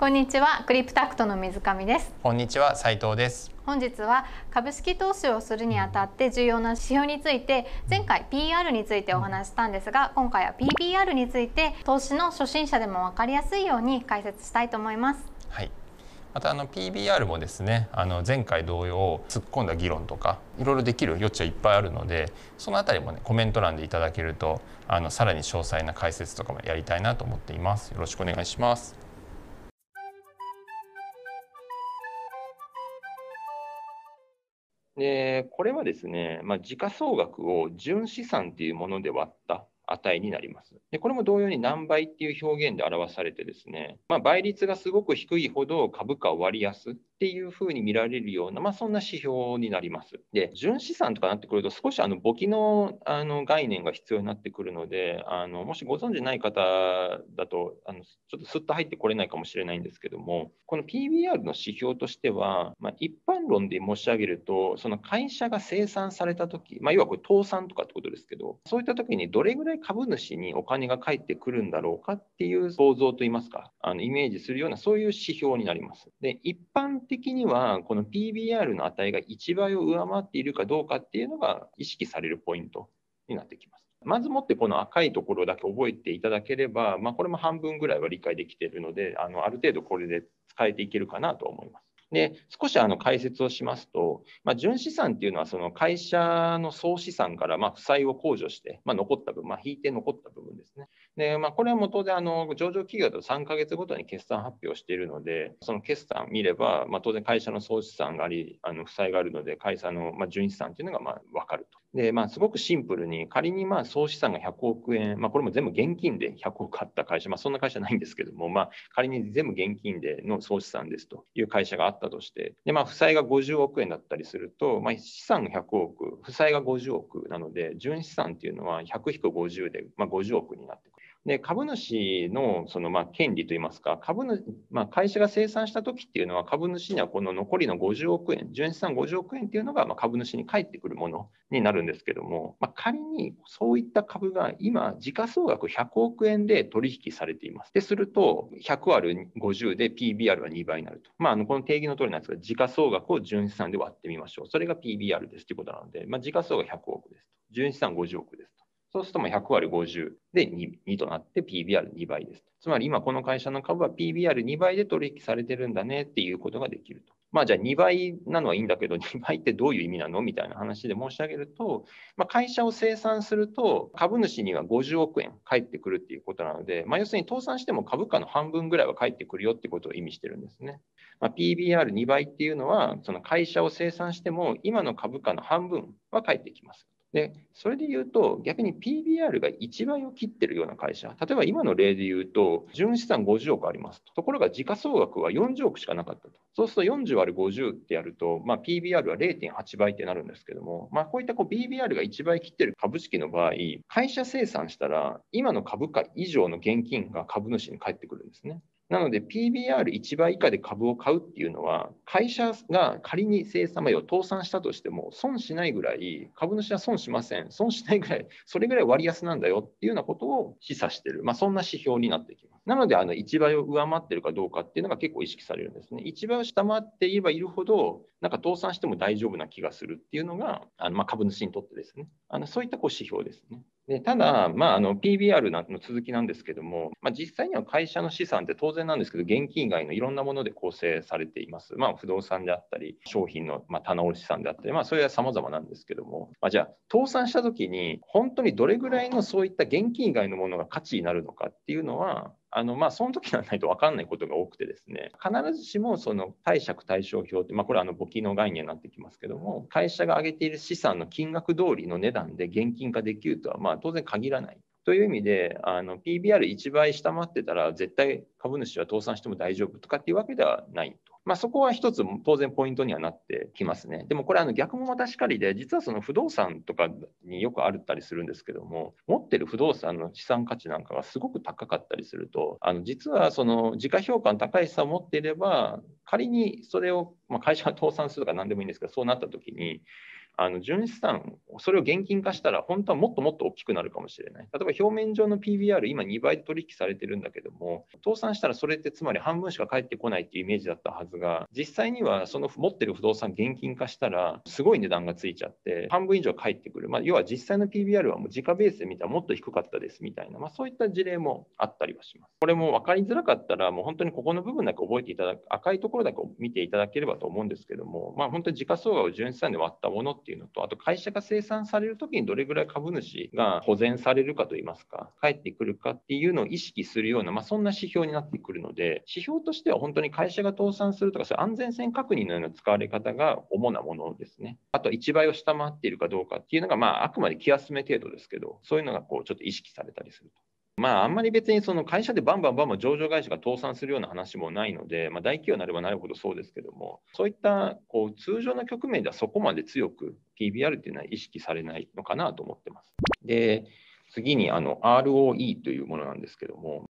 こんにちはクリプタクトの水上です。こんにちは斉藤です。本日は株式投資をするにあたって重要な指標について前回 PR についてお話したんですが今回は PBR について投資の初心者でも分かりやすいように解説したいと思います。はい。またあの PBR もですねあの前回同様突っ込んだ議論とかいろいろできる余地はいっぱいあるのでそのあたりもねコメント欄でいただけるとあのさらに詳細な解説とかもやりたいなと思っています。よろしくお願いしますでこれはですね、まあ、時価総額を純資産というもので割った値になります。でこれも同様に何倍っていう表現で表されてですね、まあ、倍率がすごく低いほど株価を割安っていうふうに見られるような、まあ、そんな指標になります。で、純資産とかなってくると、少しあの簿記のあの概念が必要になってくるので、あのもしご存じない方だとあの、ちょっとすっと入ってこれないかもしれないんですけども、この PBR の指標としては、まあ、一般論で申し上げると、その会社が生産されたとき、まあ、要はこれ倒産とかってことですけど、そういったときにどれぐらい株主にお金が返ってくるんだろうかっていう想像といいますか、あのイメージするような、そういう指標になります。で、一般的には、この PBR の値が1倍を上回っているかどうかっていうのが意識されるポイントになってきます。まずもってこの赤いところだけ覚えていただければ、まあ、これも半分ぐらいは理解できているので、あのある程度これで使えていけるかなと思います。で、少しあの解説をしますと、まあ、純資産っていうのは、その会社の総資産からま負債を控除して、まあ、残った分、まあ、引いて残った部分ですね。で、まあ、これはもう当然、あの上場企業だと3ヶ月ごとに決算発表しているので、その決算見れば、ま、当然会社の総資産があり、あの負債があるので、会社のま純資産っていうのがまあ分かると。で、まあ、すごくシンプルに、仮にまあ総資産が100億円、まあ、これも全部現金で100億あった会社、まあ、そんな会社ないんですけども、まあ、仮に全部現金での総資産ですという会社があったとして、でまあ、負債が50億円だったりすると、まあ、資産が100億、負債が50億なので、純資産っていうのは100-50で、まあ、50億になって。で株主のそのまあ権利といいますか、株主まあ、会社が生産したときっていうのは、株主にはこの残りの50億円、純資産50億円っていうのがまあ株主に返ってくるものになるんですけども、まあ、仮にそういった株が今、時価総額100億円で取引されています。ですると、100割る50で PBR は2倍になると。まあ、あのこの定義の通りなんですが、時価総額を純資産で割ってみましょう。それが PBR ですということなので、まあ、時価総額100億ですと。純資産50億です。そうすると100割50で 2, 2となって PBR2 倍です。つまり今この会社の株は PBR2 倍で取引されてるんだねっていうことができると。まあじゃあ2倍なのはいいんだけど2倍ってどういう意味なのみたいな話で申し上げると、まあ、会社を生産すると株主には50億円返ってくるっていうことなので、まあ、要するに倒産しても株価の半分ぐらいは返ってくるよってことを意味してるんですね。まあ、PBR2 倍っていうのはその会社を生産しても今の株価の半分は返ってきます。で、それで言うと、逆に PBR が1倍を切ってるような会社、例えば今の例で言うと、純資産50億ありますと。ところが時価総額は40億しかなかったと。そうすると40割る50ってやると、まあ、PBR は0.8倍ってなるんですけども、まあ、こういったこう BBR が1倍切ってる株式の場合、会社生産したら、今の株価以上の現金が株主に返ってくるんですね。なので PBR1 倍以下で株を買うっていうのは、会社が仮に生産前を倒産したとしても、損しないぐらい、株主は損しません。損しないぐらい、それぐらい割安なんだよっていうようなことを示唆してる、まあ、そんな指標になってきます。なので、あの1倍を上回ってるかどうかっていうのが結構意識されるんですね。1倍を下回っていればいるほど、なんか倒産しても大丈夫な気がするっていうのが、あのまあ株主にとってですね、あのそういったこう指標ですね。でただ、まあ、あの PBR の続きなんですけども、まあ、実際には会社の資産って当然なんですけど、現金以外のいろんなもので構成されています。まあ、不動産であったり、商品のまあ棚卸資産であったり、まあ、それは様々なんですけども、まあ、じゃあ、倒産したときに、本当にどれぐらいのそういった現金以外のものが価値になるのかっていうのは、あのまあその時にならないと分かんないことが多くてですね、必ずしもその貸借対照表って、まあ、これはあの簿記の概念になってきますけども、会社が上げている資産の金額通りの値段で現金化できるとはまあ当然限らない。という意味で、PBR1 倍下回ってたら、絶対株主は倒産しても大丈夫とかっていうわけではない。まあ、そこは一つ当然ポイントにはなってきますね。でもこれあの逆もまたしかりで、実はその不動産とかによくあるったりするんですけども、持ってる不動産の資産価値なんかがすごく高かったりすると、あの実はその時価評価の高い資産を持っていれば、仮にそれを、ま、会社が倒産するとか何でもいいんですけど、そうなった時に、あの純資産、それを現金化したら、本当はもっともっと大きくなるかもしれない。例えば表面上の PBR、今2倍で取引されてるんだけども、倒産したらそれってつまり半分しか返ってこないっていうイメージだったはずが、実際にはその持ってる不動産現金化したら、すごい値段がついちゃって、半分以上返ってくる。まあ、要は実際の PBR はもう時価ベースで見たらもっと低かったですみたいな、まあ、そういった事例もあったりはします。これも分かりづらかったら、もう本当にここの部分だけ覚えていただく、赤いところだけ見ていただければと思うんですけども、まあ、本当に時価総額を純資産で割ったものっていうのと、あと会社が生産されるときにどれぐらい株主が保全されるかといいますか、返ってくるかっていうのを意識するような、まあ、そんな指標になってくるので、指標としては本当に会社が倒産するとか、そういう安全性確認のような使われ方が主なものですね。あと1倍を下回っているかどうかっていうのが、まあ、あくまで気休め程度ですけど、そういうのがこうちょっと意識されたりすると。まあ、あんまり別にその会社でバンバンバンバン上場会社が倒産するような話もないので、まあ、大企業になればなるほどそうですけども、そういったこう通常の局面ではそこまで強く PBR っていうのは意識されないのかなと思ってます。で、次にあの ROE というものなんですけども、